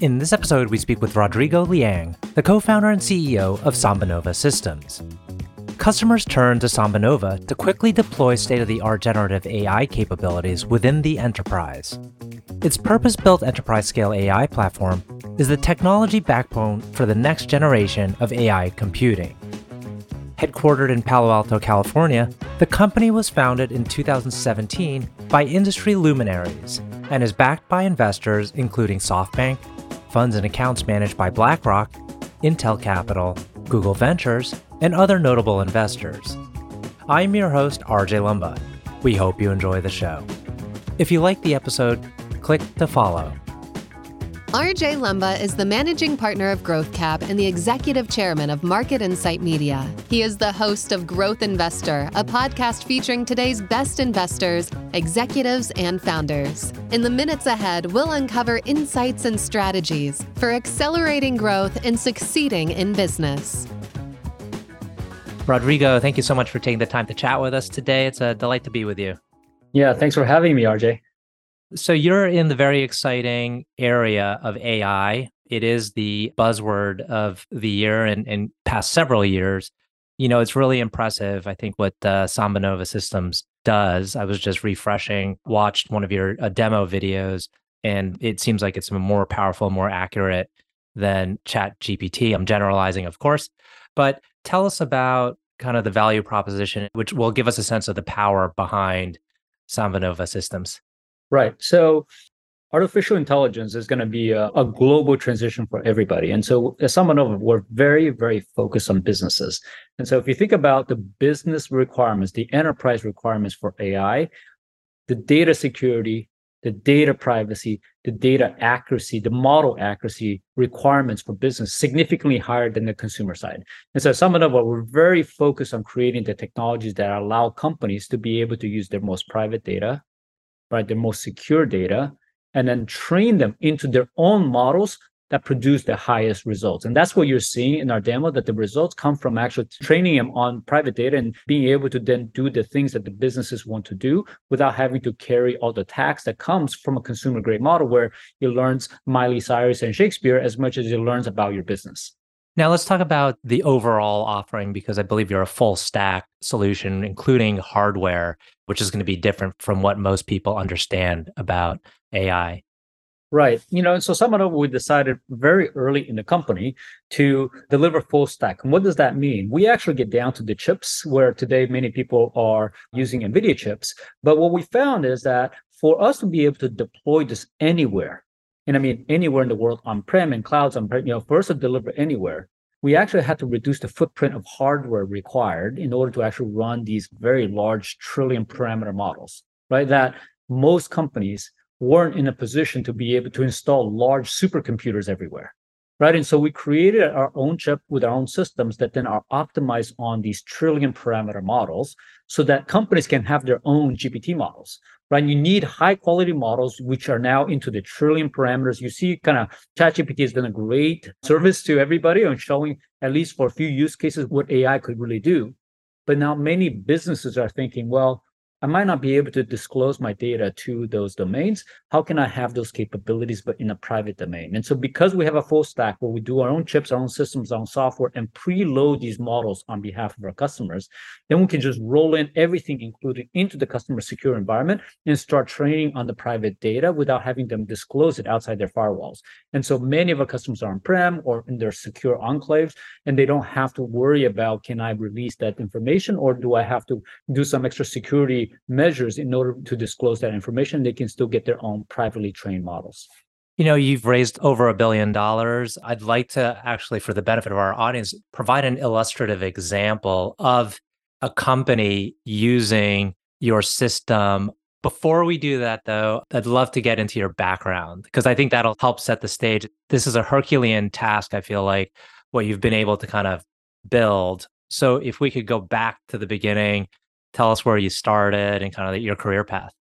In this episode, we speak with Rodrigo Liang, the co founder and CEO of SambaNova Systems. Customers turn to SambaNova to quickly deploy state of the art generative AI capabilities within the enterprise. Its purpose built enterprise scale AI platform is the technology backbone for the next generation of AI computing. Headquartered in Palo Alto, California, the company was founded in 2017 by industry luminaries and is backed by investors including SoftBank, funds and accounts managed by BlackRock, Intel Capital, Google Ventures, and other notable investors. I'm your host, RJ Lumba. We hope you enjoy the show. If you like the episode, click to follow. RJ Lumba is the managing partner of GrowthCap and the executive chairman of Market Insight Media. He is the host of Growth Investor, a podcast featuring today's best investors, executives, and founders. In the minutes ahead, we'll uncover insights and strategies for accelerating growth and succeeding in business. Rodrigo, thank you so much for taking the time to chat with us today. It's a delight to be with you. Yeah, thanks for having me, RJ. So you're in the very exciting area of AI. It is the buzzword of the year and, and past several years. You know, it's really impressive. I think what uh, SambaNova Systems does. I was just refreshing, watched one of your uh, demo videos, and it seems like it's more powerful, more accurate than ChatGPT. I'm generalizing, of course, but tell us about kind of the value proposition, which will give us a sense of the power behind SambaNova Systems. Right. So artificial intelligence is going to be a, a, global transition for everybody. And so as SambaNova we're very, very focused on businesses. And so if you think about the business requirements, the enterprise requirements for AI, the data security, the data privacy, the data accuracy, the model accuracy requirements for business significantly higher than the consumer side. And so SambaNova we're very focused on creating the technologies that allow companies to be able to use their most private data right, the most secure data, and then train them into their own models that produce the highest results. And that's what you're seeing in our demo, that the results come from actually training them on private data and being able to then do the things that the businesses want to do without having to carry all the tax that comes from a consumer grade model where it learns Miley Cyrus and Shakespeare as much as it learns about your business. Now let's talk about the overall offering because I believe you're a full stack solution, including hardware, which is going to be different from what most people understand about AI. Right. You know, so of we decided very early in the company to deliver full stack. And what does that mean? We actually get down to the chips where today many people are using NVIDIA chips. But what we found is that for us to be able to deploy this anywhere, and I mean anywhere in the world on-prem and clouds on prem, you know, us to deliver anywhere, we actually had to reduce the footprint of hardware required in order to actually run these very large trillion parameter models, right? That most companies weren't in a position to be able to install large supercomputers everywhere right? And so we created our own chip with our own systems that then are optimized on these trillion parameter models so that companies can have their own GPT models, right? You need high quality models, which are now into the trillion parameters. You see kind of ChatGPT has done a great service to everybody on showing, at least for a few use cases, what AI could really do. But now many businesses are thinking, well, I might not be able to disclose my data to those domains. How can I have those capabilities, but in a private domain? And so, because we have a full stack where we do our own chips, our own systems, our own software, and preload these models on behalf of our customers, then we can just roll in everything included into the customer secure environment and start training on the private data without having them disclose it outside their firewalls. And so, many of our customers are on prem or in their secure enclaves, and they don't have to worry about can I release that information or do I have to do some extra security measures in order to disclose that information, they can still get their own privately trained models. You know, you've raised over a billion dollars. I'd like to actually, for the benefit of our audience, provide an illustrative example of a company using your system. Before we do that, though, I'd love to get into your background because I think that'll help set the stage. This is a Herculean task, I feel like, what you've been able to kind of build. So if we could go back to the beginning, tell us where you started and kind of your career path.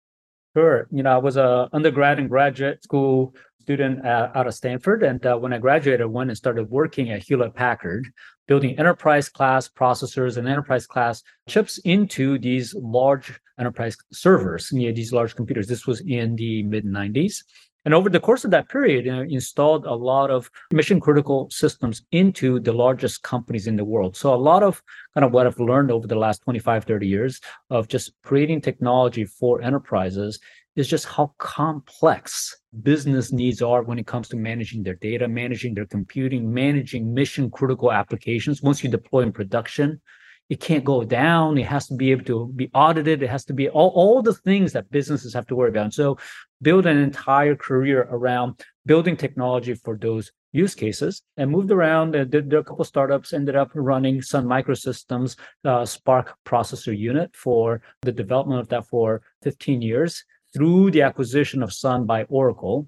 Sure. You know, I was a undergrad and graduate school student out of Stanford, and uh, when I graduated, I went and started working at Hewlett Packard, building enterprise class processors and enterprise class chips into these large enterprise servers, you know, these large computers. This was in the mid 90s. And over the course of that period, you know, installed a lot of mission critical systems into the largest companies in the world. So a lot of kind of what I've learned over the last 25, 30 years of just creating technology for enterprises is just how complex business needs are when it comes to managing their data, managing their computing, managing mission critical applications. Once you deploy in production, it can't go down. It has to be able to be audited. It has to be all, all the things that businesses have to worry about. And so build an entire career around building technology for those use cases and moved around and did, did a couple startups ended up running Sun Microsystems uh, SPARC processor unit for the development of that for 15 years through the acquisition of Sun by Oracle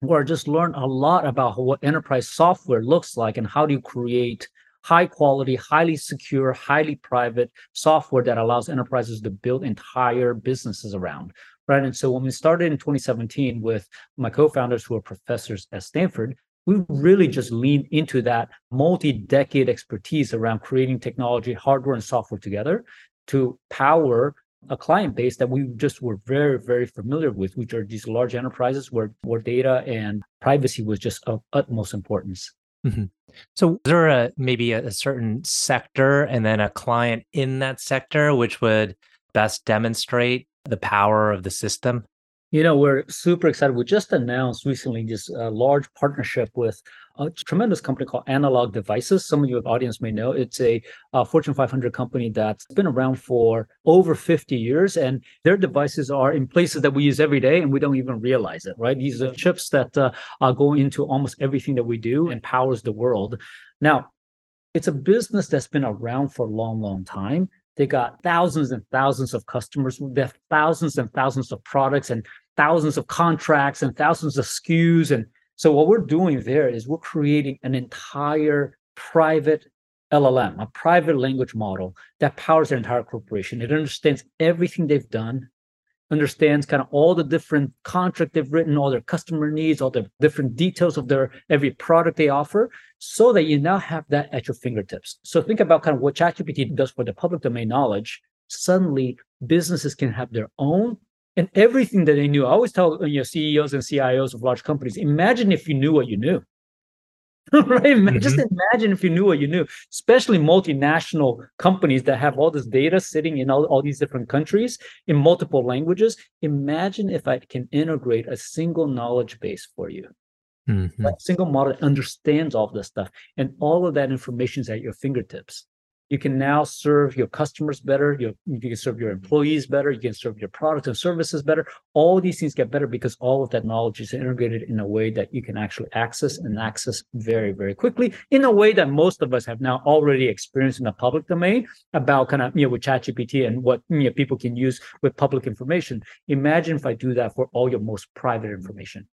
where I just learned a lot about what enterprise software looks like and how do you create high quality, highly secure, highly private software that allows enterprises to build entire businesses around. Right. And so when we started in 2017 with my co-founders who are professors at Stanford, we really just leaned into that multi-decade expertise around creating technology, hardware and software together to power a client base that we just were very, very familiar with, which are these large enterprises where, where data and privacy was just of utmost importance. Mm-hmm. So, is there a maybe a, a, certain sector and then a client in that sector which would best demonstrate the power of the system? You know, we're super excited. We just announced recently this uh, large partnership with a tremendous company called Analog Devices. Some of your audience may know it's a, Fortune 500 company that's been around for over 50 years, and their devices are in places that we use every day, and we don't even realize it. Right? These are chips that uh, going into almost everything that we do and powers the world. Now, it's a business that's been around for a long, long time. They got thousands and thousands of customers. They have thousands and thousands of products and thousands of contracts and thousands of SKUs. And so what we're doing there is we're creating an entire private LLM, a private language model that powers their entire corporation. It understands everything they've done, understands kind of all the different contract they've written, all their customer needs, all the different details of their every product they offer, so that you now have that at your fingertips. So think about kind of what ChatGPT does for the public domain knowledge. Suddenly, businesses can have their own and everything that they knew. I always tell you know, CEOs and CIOs of large companies, imagine if you knew what you knew. right? Mm-hmm. Just imagine if you knew what you knew, especially multinational companies that have all this data sitting in all, all these different countries in multiple languages. Imagine if I can integrate a single knowledge base for you. Mm-hmm. A single model that understands all this stuff, and all of that information is at your fingertips you can now serve your customers better. You, you can serve your employees better. You can serve your products and services better. All these things get better because all of that knowledge is integrated in a way that you can actually access and access very very quickly in a way that most of us have now already experienced in the public domain about kind of you know with ChatGPT and what you know, people can use with public information. Imagine if i do that for all your most private information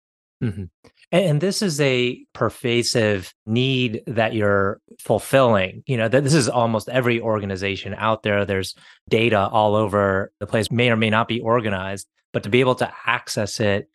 Mm-hmm. And this is a pervasive need that you're fulfilling. You know, that this is almost every organization out there. There's data all over the place, may or may not be organized, but to be able to access it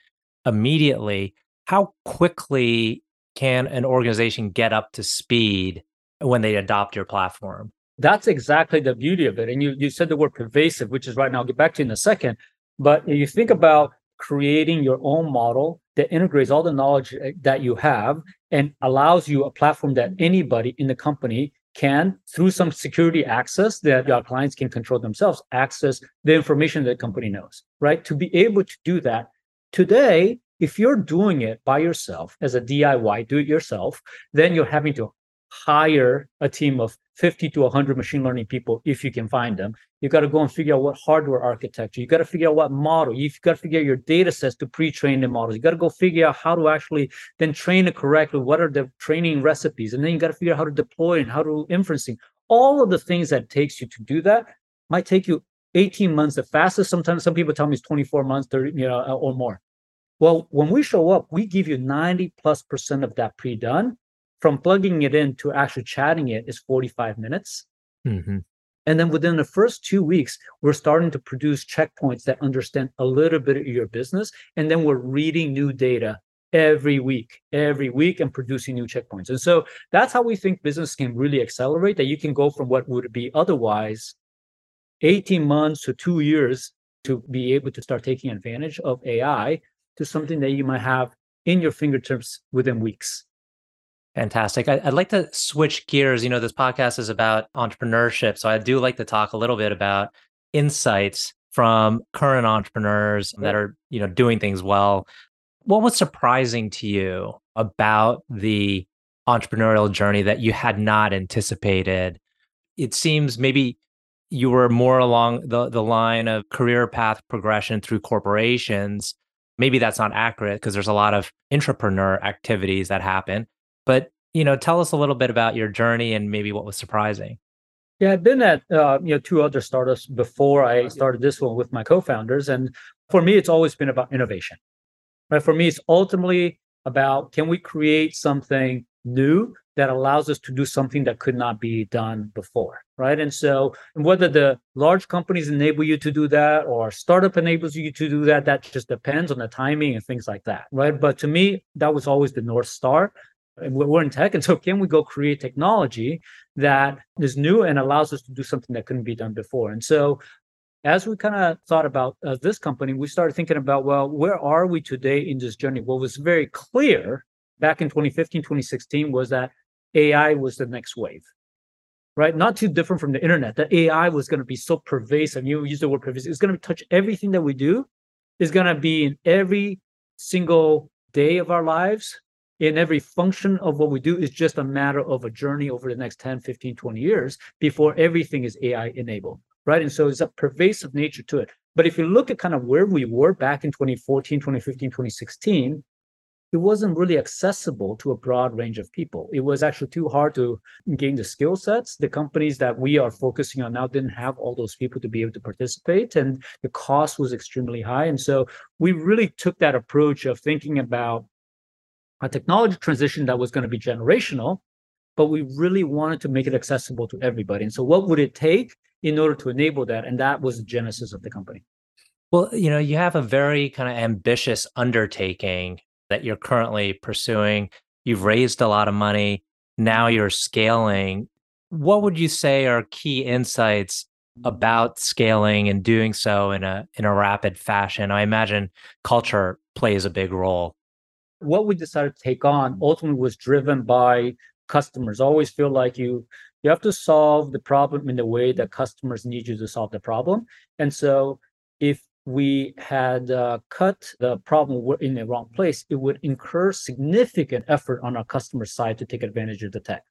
immediately, how quickly can an organization get up to speed when they adopt your platform? That's exactly the beauty of it. And you, you said the word pervasive, which is right now, I'll get back to you in a second. But you think about creating your own model that integrates all the knowledge eh, that you have and allows you a platform that anybody in the company can, through some security access that your clients can control themselves, access the information that the company knows, right? To be able to do that today, if you're doing it by yourself as a DIY, do it yourself, then you're having to hire a team of 50 to 100 machine learning people if you can find them. You got to go and figure out what hardware architecture. You got to figure out what model. You've got to figure out your data sets to pre-train the models. You got to go figure out how to actually then train it correctly. What are the training recipes? And then you got to figure out how to deploy and how to inferencing. All of the things that takes you to do that might take you 18 months. The fastest, sometimes some people tell me it's 24 months, 30, you know, or more. Well, when we show up, we give you 90 plus percent of that pre-done from plugging it in to actually chatting it is 45 minutes. Mm-hmm. And then within the first two weeks, we're starting to produce checkpoints that understand a little bit of your business. And then we're reading new data every week, every week, and producing new checkpoints. And so that's how we think business can really accelerate that you can go from what would be otherwise 18 months to two years to be able to start taking advantage of AI to something that you might have in your fingertips within weeks. Fantastic. I, would like to switch gears. You know, this podcast is about entrepreneurship. So I do like to talk a little bit about insights from current entrepreneurs that are, you know, doing things well. What was surprising to you about the entrepreneurial journey that you had not anticipated? It seems maybe you were more along the, the line of career path progression through corporations. Maybe that's not accurate because there's a lot of intrapreneur activities that happen. But you know, tell us a little bit about your journey and maybe what was surprising. Yeah, I've been at uh, you know two other startups before I started this one with my co-founders, and for me, it's always been about innovation. Right? For me, it's ultimately about can we create something new that allows us to do something that could not be done before right and so whether the large companies enable you to do that or startup enables you to do that that just depends on the timing and things like that right but to me that was always the north star and we're in tech and so can we go create technology that is new and allows us to do something that couldn't be done before? And so as we kind of thought about uh, this company we started thinking about well where are we today in this journey? What was very clear back in 2015 2016 was that ai was the next wave right? Not too different from the internet. That ai was going to be so pervasive you use the word pervasive it's going to touch everything that we do is going to be in every single day of our lives in every function of what we do is just a matter of a journey over the next 10 15 20 years before everything is ai enabled right and so it's a pervasive nature to it but if you look at kind of where we were back in 2014 2015 2016 it wasn't really accessible to a broad range of people. It was actually too hard to gain the skill sets. The companies that we are focusing on now didn't have all those people to be able to participate, and the cost was extremely high. And so we really took that approach of thinking about a technology transition that was going to be generational, but we really wanted to make it accessible to everybody. And so, what would it take in order to enable that? And that was the genesis of the company. Well, you know, you have a very kind of ambitious undertaking that you're currently pursuing. You've raised a lot of money. Now you're scaling. What would you say are key insights about scaling and doing so in a in a rapid fashion? I imagine culture plays a big role. What we decided to take on ultimately was driven by customers. Always feel like you you have to solve the problem in the way that customers need you to solve the problem. And so if we had uh, cut the problem in the wrong place, it would incur significant effort on our customer side to take advantage of the tech.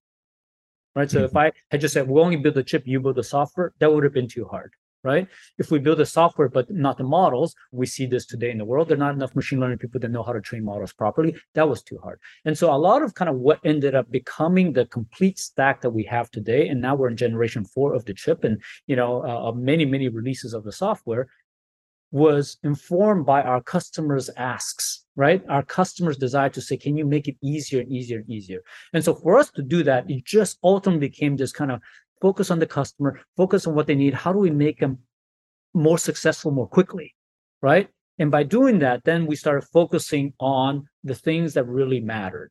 Right. So mm-hmm. if I had just said, we only build the chip, you build the software, that would have been too hard. Right. If we build the software, but not the models, we see this today in the world. There are not enough machine learning people that know how to train models properly. That was too hard. And so a lot of kind of what ended up becoming the complete stack that we have today, and now we're in generation four of the chip and, you know, uh, many, many releases of the software was informed by our customers' asks, right? Our customers' desire to say, can you make it easier and easier and easier? And so for us to do that, it just ultimately became this kind of focus on the customer, focus on what they need. How do we make them more successful more quickly, right? And by doing that, then we started focusing on the things that really mattered,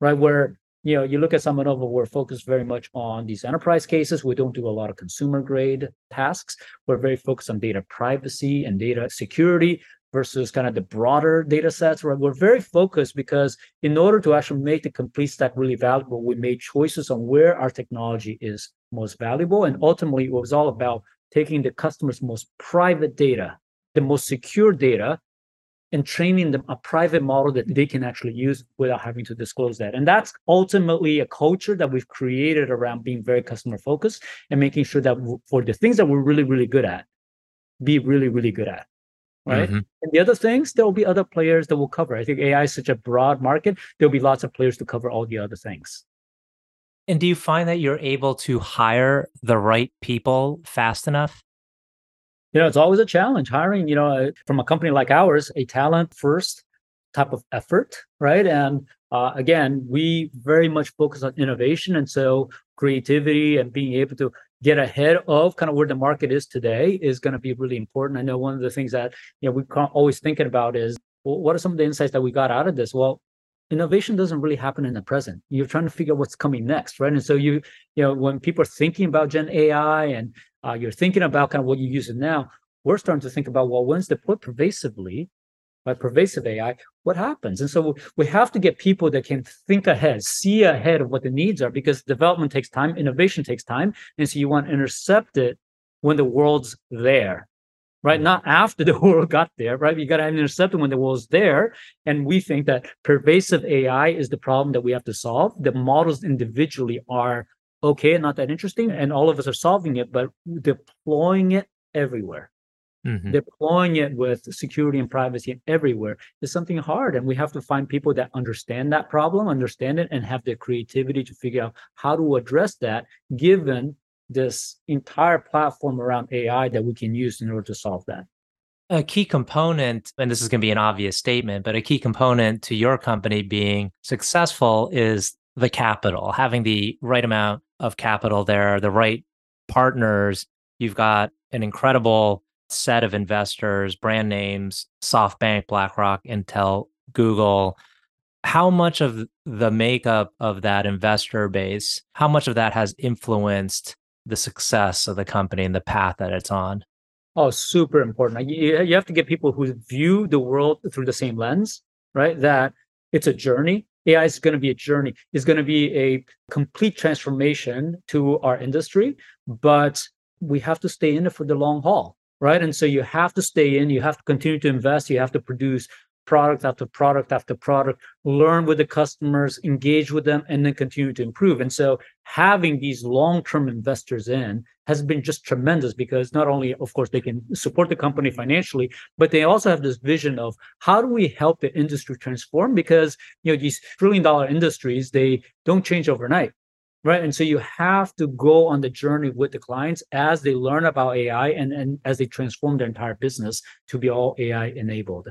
right? Where you know, you look at SambaNova, we're focused very much on these enterprise cases. We don't do a lot of consumer grade tasks. We're very focused on data privacy and data security versus kind of the broader data sets. Right? We're very focused because in order to actually make the complete stack really valuable, we made choices on where our technology is most valuable. And ultimately, it was all about taking the customer's most private data, the most secure data, and training them a private model that they can actually use without having to disclose that. And that's ultimately a culture that we've created around being very customer focused and making sure that for the things that we're really, really good at, be really, really good at. Right. Mm-hmm. And the other things, there will be other players that will cover. I think AI is such a broad market. There'll be lots of players to cover all the other things. And do you find that you're able to hire the right people fast enough? you know, it's always a challenge hiring, you know, uh, from a company like ours, a talent first type of effort, right? And uh, again, we very much focus on innovation. And so creativity and being able to get ahead of kind of where the market is today is going to be really important. I know one of the things that, you know, we're always thinking about is, well, what are some of the insights that we got out of this? Well, innovation doesn't really happen in the present you're trying to figure out what's coming next right and so you you know when people are thinking about gen ai and uh, you're thinking about kind of what you use it now we're starting to think about well when's deployed pervasively by pervasive AI, what happens? And so we have to get people that can think ahead, see ahead of what the needs are, because development takes time, innovation takes time. And so you want to intercept it when the world's there, right? Mm. Not after the world got there, right? You got to intercept it when the world's there. And we think that pervasive AI is the problem that we have to solve. The models individually are okay, and not that interesting, and all of us are solving it, but deploying it everywhere mm-hmm. deploying it with security and privacy everywhere is something hard. And we have to find people that understand that problem, understand it, and have the creativity to figure out how to address that given this entire platform around AI that we can use in order to solve that. A key component, and this is going to be an obvious statement, but a key component to your company being successful is the capital, having the right amount of capital there, the right partners. You've got an incredible set of investors, brand names, SoftBank, BlackRock, Intel, Google. How much of the makeup of that investor base, how much of that has influenced the success of the company and the path that it's on? Oh, super important. You have to get people who view the world through the same lens, right? That it's a journey. AI is going to be a journey. It's going to be a complete transformation to our industry, but we have to stay in it for the long haul right? And so you have to stay in, you have to continue to invest, you have to produce product after product after product, learn with the customers, engage with them, and then continue to improve. And so having these long-term investors in has been just tremendous because not only, of course, they can support the company financially, but they also have this vision of how do we help the industry transform? Because you know, these trillion dollar industries, they don't change overnight right and so you have to go on the journey with the clients as they learn about ai and, and as they transform their entire business to be all ai enabled.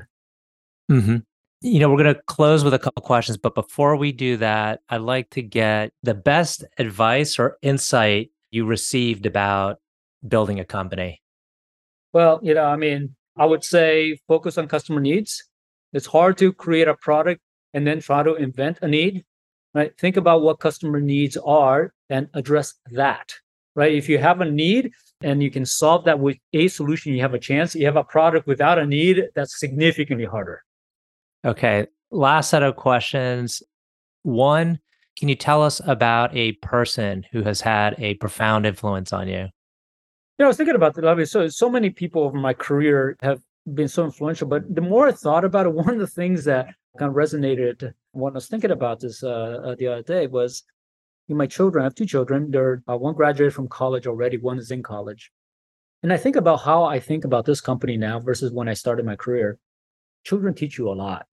Mm-hmm. you know we're going to close with a couple questions but before we do that i'd like to get the best advice or insight you received about building a company. Well you know i mean i would say focus on customer needs. It's hard to create a product and then try to invent a need right? Think about what customer needs are and address that, right? If you have a need and you can solve that with a solution, you have a chance. You have a product without a need, that's significantly harder. Okay. Last set of questions. One, can you tell us about a person who has had a profound influence on you? Yeah, I was thinking about that. So so many people over my career have been so influential, but the more I thought about it, one of the things that kind of resonated when I was thinking about this uh, uh, the other day was my children. I have two children. They're uh, one graduated from college already. One is in college, and I think about how I think about this company now versus when I started my career. Children teach you a lot,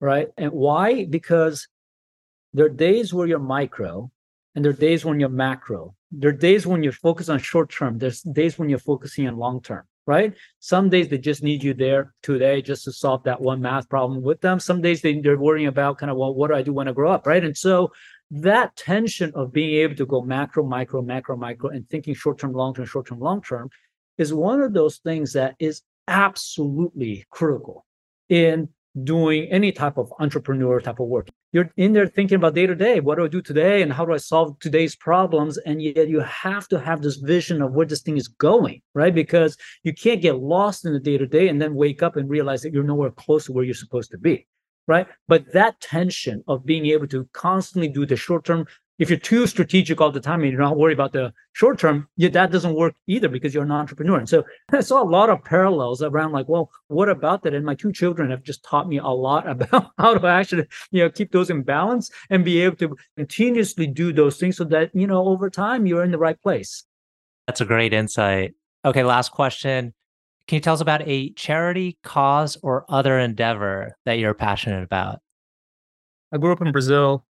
right? And why? Because there are days where you're micro, and there are days when you're macro. There are days when you're focused on short term. There's days when you're focusing on long term right? Some days they just need you there today just to solve that one math problem with them. Some days they, they're worrying about kind of, well, what do I do when I grow up, right? And so that tension of being able to go macro, micro, macro, micro, and thinking short term, long term, short term, long term is one of those things that is absolutely critical in doing any type of entrepreneur type of work. You're in there thinking about day to day, what do I do today and how do I solve today's problems? And yet you have to have this vision of where this thing is going, right? Because you can't get lost in the day to day and then wake up and realize that you're nowhere close to where you're supposed to be. Right. But that tension of being able to constantly do the short term if you're too strategic all the time and you're not worried about the short term, yeah, that doesn't work either because you're an entrepreneur. And so I saw a lot of parallels around like, well, what about that? And my two children have just taught me a lot about how to actually, you know, keep those in balance and be able to continuously do those things so that, you know, over time you're in the right place. That's a great insight. Okay, last question. Can you tell us about a charity, cause, or other endeavor that you're passionate about? I grew up in Brazil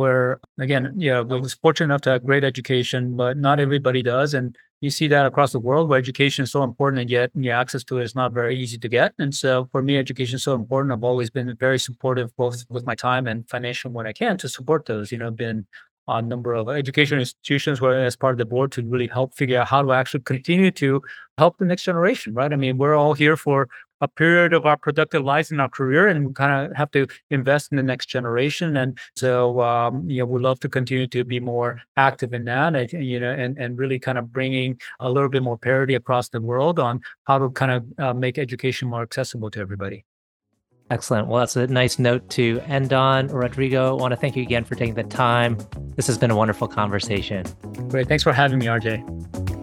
where again, yeah, we was fortunate enough to have great education, but not everybody does. And you see that across the world where education is so important and yet yeah, access to it is not very easy to get. And so for me, education is so important. I've always been very supportive, both with my time and financial when I can to support those. You know, been on a number of education institutions where as part of the board to really help figure out how to actually continue to help the next generation, right? I mean, we're all here for a period of our productive lives in our career and we kind of have to invest in the next generation and so um, you know we love to continue to be more active in that and, you know and, and really kind of bringing a little bit more parity across the world on how to kind of uh, make education more accessible to everybody Excellent. Well, that's a nice note to end on. Rodrigo, I want to thank you again for taking the time. This has been a wonderful conversation. Great. Thanks for having me, RJ.